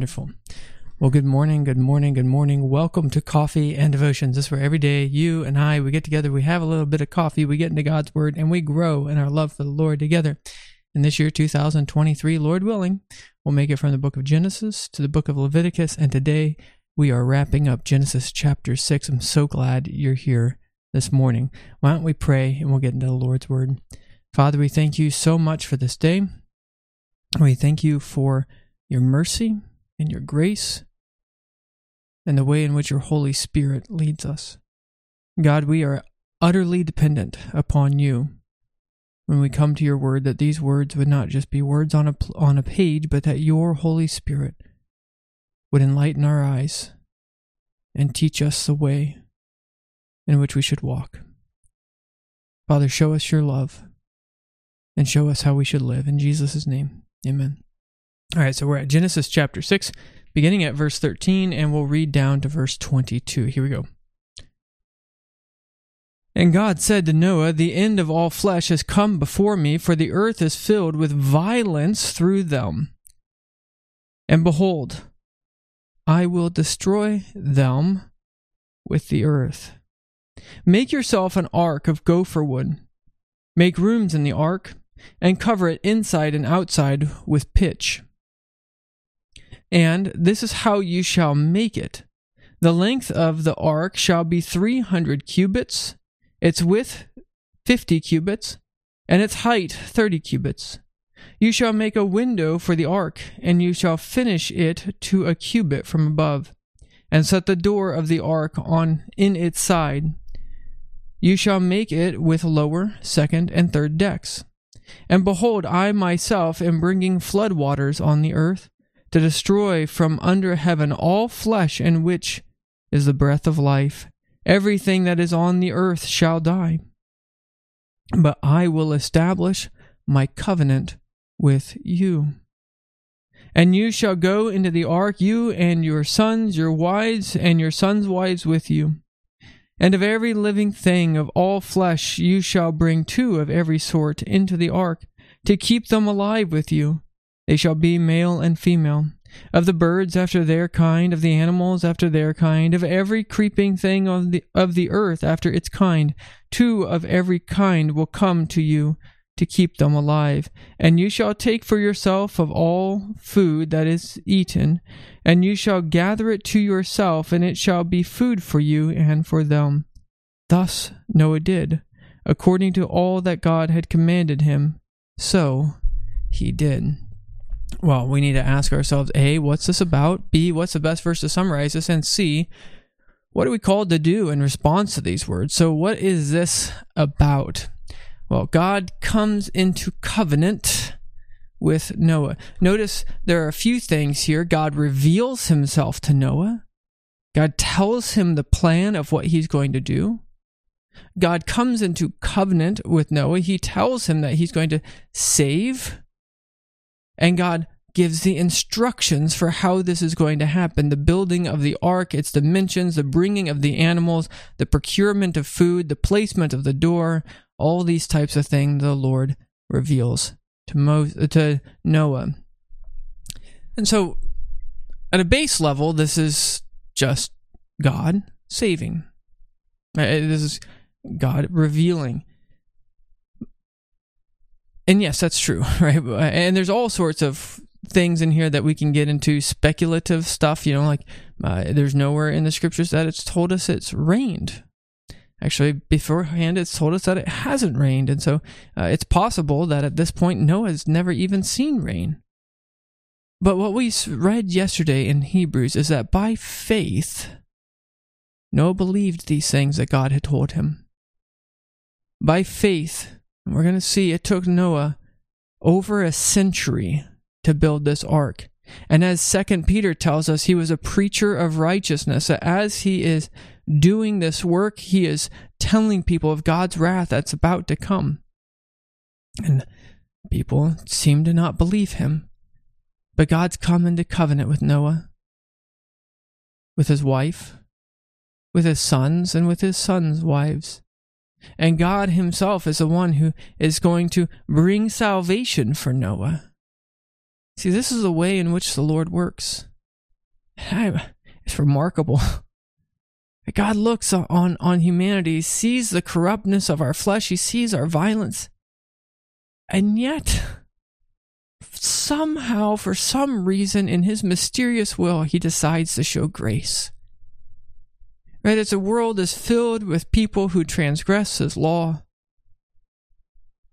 Wonderful. Well, good morning, good morning, good morning. Welcome to Coffee and Devotions. This is where every day you and I, we get together, we have a little bit of coffee, we get into God's Word, and we grow in our love for the Lord together. In this year, 2023, Lord willing, we'll make it from the book of Genesis to the book of Leviticus, and today we are wrapping up Genesis chapter 6. I'm so glad you're here this morning. Why don't we pray and we'll get into the Lord's Word? Father, we thank you so much for this day. We thank you for your mercy and your grace and the way in which your Holy Spirit leads us. God, we are utterly dependent upon you when we come to your word, that these words would not just be words on a, on a page, but that your Holy Spirit would enlighten our eyes and teach us the way in which we should walk. Father, show us your love and show us how we should live. In Jesus' name, amen. All right, so we're at Genesis chapter 6 beginning at verse 13, and we'll read down to verse 22. Here we go. And God said to Noah, The end of all flesh has come before me, for the earth is filled with violence through them. And behold, I will destroy them with the earth. Make yourself an ark of gopher wood. Make rooms in the ark, and cover it inside and outside with pitch. And this is how you shall make it. The length of the ark shall be 300 cubits, its width 50 cubits, and its height 30 cubits. You shall make a window for the ark, and you shall finish it to a cubit from above, and set the door of the ark on in its side. You shall make it with lower, second, and third decks. And behold, I myself am bringing flood waters on the earth, to destroy from under heaven all flesh in which is the breath of life. Everything that is on the earth shall die. But I will establish my covenant with you. And you shall go into the ark, you and your sons, your wives, and your sons' wives with you. And of every living thing of all flesh you shall bring two of every sort into the ark, to keep them alive with you they shall be male and female. Of the birds after their kind, of the animals after their kind, of every creeping thing of the, of the earth after its kind, two of every kind will come to you to keep them alive. And you shall take for yourself of all food that is eaten, and you shall gather it to yourself, and it shall be food for you and for them. Thus Noah did, according to all that God had commanded him, so he did well, we need to ask ourselves A, what's this about? B, what's the best verse to summarize this? And C, what are we called to do in response to these words? So, what is this about? Well, God comes into covenant with Noah. Notice there are a few things here. God reveals himself to Noah, God tells him the plan of what he's going to do. God comes into covenant with Noah. He tells him that he's going to save and God gives the instructions for how this is going to happen the building of the ark, its dimensions, the bringing of the animals, the procurement of food, the placement of the door, all these types of things the Lord reveals to, Mo- to Noah. And so, at a base level, this is just God saving. Uh, this is God revealing and yes, that's true, right? And there's all sorts of things in here that we can get into speculative stuff. You know, like uh, there's nowhere in the scriptures that it's told us it's rained. Actually, beforehand, it's told us that it hasn't rained. And so uh, it's possible that at this point, Noah's never even seen rain. But what we read yesterday in Hebrews is that by faith, Noah believed these things that God had told him. By faith, we're going to see it took Noah over a century to build this ark. And as Second Peter tells us, he was a preacher of righteousness. So as he is doing this work, he is telling people of God's wrath that's about to come. And people seem to not believe him. But God's come into covenant with Noah, with his wife, with his sons, and with his sons' wives. And God Himself is the one who is going to bring salvation for Noah. See, this is the way in which the Lord works. It's remarkable. God looks on, on humanity, sees the corruptness of our flesh, he sees our violence, and yet, somehow, for some reason, in his mysterious will, he decides to show grace. Right? As the world is filled with people who transgress his law,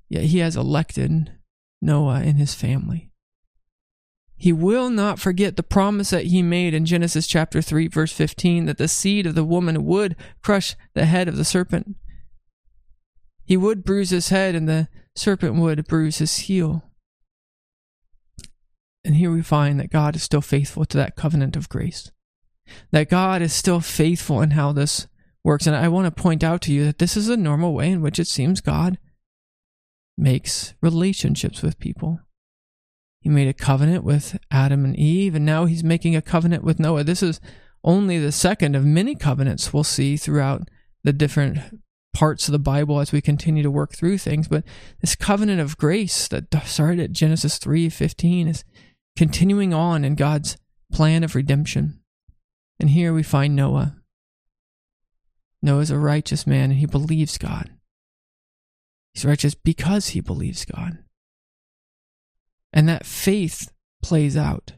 yet he has elected Noah and his family. He will not forget the promise that he made in Genesis chapter 3, verse 15, that the seed of the woman would crush the head of the serpent. He would bruise his head, and the serpent would bruise his heel. And here we find that God is still faithful to that covenant of grace. That God is still faithful in how this works. And I want to point out to you that this is a normal way in which it seems God makes relationships with people. He made a covenant with Adam and Eve, and now he's making a covenant with Noah. This is only the second of many covenants we'll see throughout the different parts of the Bible as we continue to work through things. But this covenant of grace that started at Genesis 3:15 is continuing on in God's plan of redemption. And here we find Noah. Noah is a righteous man and he believes God. He's righteous because he believes God. And that faith plays out.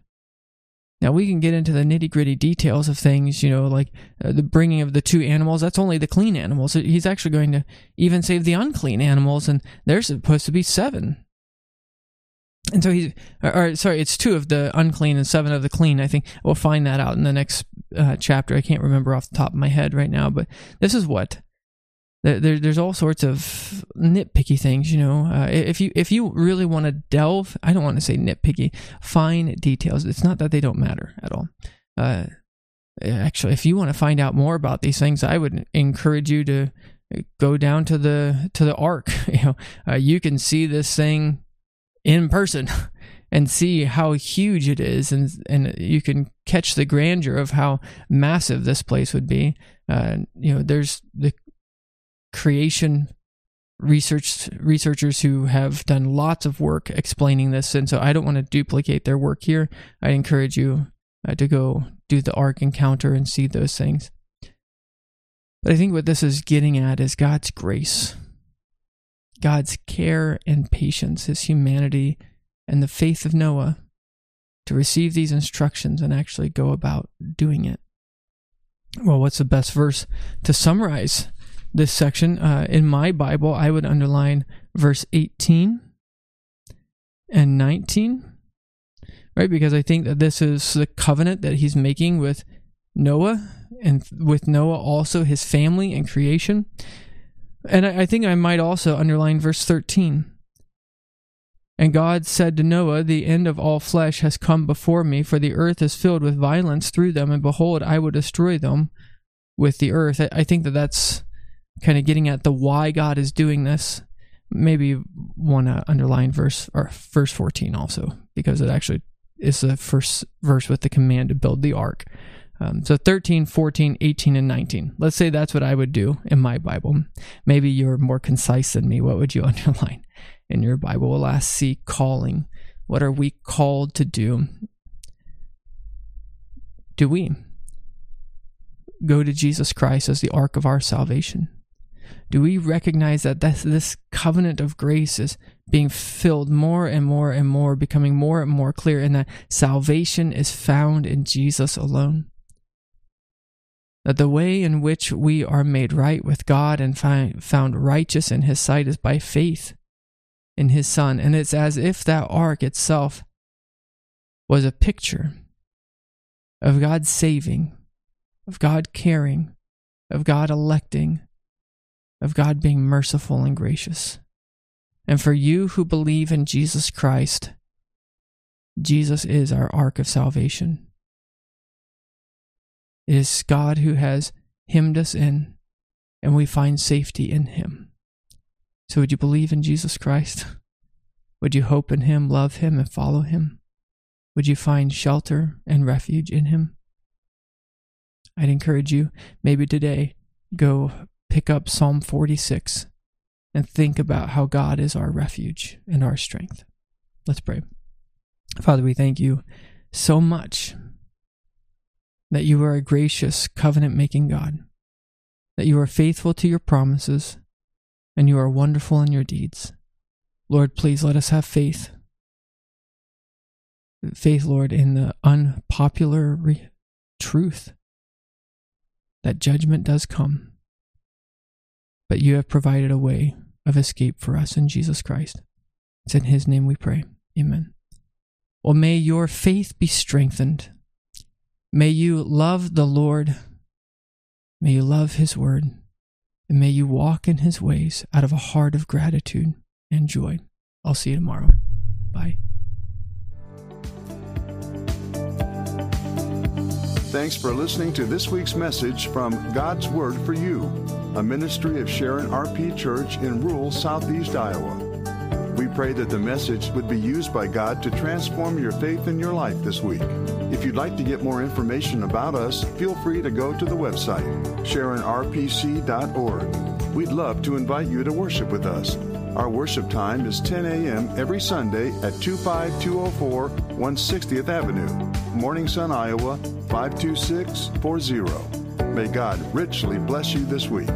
Now, we can get into the nitty gritty details of things, you know, like uh, the bringing of the two animals. That's only the clean animals. He's actually going to even save the unclean animals, and there's supposed to be seven. And so he's, or, or, sorry, it's two of the unclean and seven of the clean. I think we'll find that out in the next uh, chapter. I can't remember off the top of my head right now, but this is what there, there's all sorts of nitpicky things, you know. Uh, if you if you really want to delve, I don't want to say nitpicky, fine details. It's not that they don't matter at all. Uh, actually, if you want to find out more about these things, I would encourage you to go down to the to the ark. You know, uh, you can see this thing in person and see how huge it is, and and you can catch the grandeur of how massive this place would be. Uh, you know, there's the creation research researchers who have done lots of work explaining this. And so i don't want to duplicate their work here. I encourage you uh, to go do the ark encounter and see those things. But i think what this is getting at is god's grace god's care and patience his humanity and the faith of noah to receive these instructions and actually go about doing it well what's the best verse to summarize this section. Uh, in my Bible, I would underline verse 18 and 19, right? Because I think that this is the covenant that he's making with Noah and with Noah also his family and creation. And I, think I might also underline verse 13. And God said to Noah, The end of all flesh has come before me, for the earth is filled with violence through them, and behold, I will destroy them with the earth. I think that that's kind of getting at the why God is doing this. Maybe want to underline verse or verse 14 also because it actually is the first verse with the command to build the ark. Um, so 13, 14, 18, and 19. Let's say that's what I would do in my Bible. Maybe you're more concise than me. What would you underline in your Bible? We'll ask C, calling. What are we called to do? Do we go to Jesus Christ as the ark of our salvation? do we recognize that this, this covenant of grace is being filled more and more and more, becoming more and more clear, and that salvation is found in Jesus alone? That the way in which we are made right with God and found righteous in His sight is by faith in His Son. And it's as if that ark itself was a picture of God saving, of God caring, of God electing, of God being merciful and gracious. And for you who believe in Jesus Christ, Jesus is our ark of salvation. It is God who has hemmed us in, and we find safety in him. So, would you believe in Jesus Christ? Would you hope in him, love him, and follow him? Would you find shelter and refuge in him? I'd encourage you, maybe today, go pick up Psalm 46 and think about how God is our refuge and our strength. Let's pray. Father, we thank you so much that you are a gracious, covenant making God, that you are faithful to your promises, and you are wonderful in your deeds. Lord, please let us have faith. Faith, Lord, in the unpopular re- truth that judgment does come, but you have provided a way of escape for us in Jesus Christ. It's in His name we pray. Amen. Well, may your faith be strengthened. May you love the Lord. May you love His word. And may you walk in His ways out of a heart of gratitude and joy. I'll see you tomorrow. Bye. Thanks for listening to this week's message from God's Word for You, a ministry of Sharon RP Church in rural southeast Iowa. We pray that the message would be used by God to transform your faith in your life this week. If you'd like to get more information about us, feel free to go to the website, sharonrpc.org. We'd love to invite you to worship with us. Our worship time is 10 a.m. every Sunday at 25204 160th Avenue, Morning Sun, Iowa 52640. May God richly bless you this week.